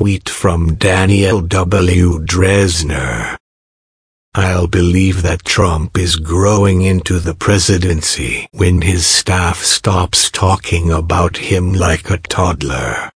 tweet from Daniel W. Drezner. I'll believe that Trump is growing into the presidency when his staff stops talking about him like a toddler.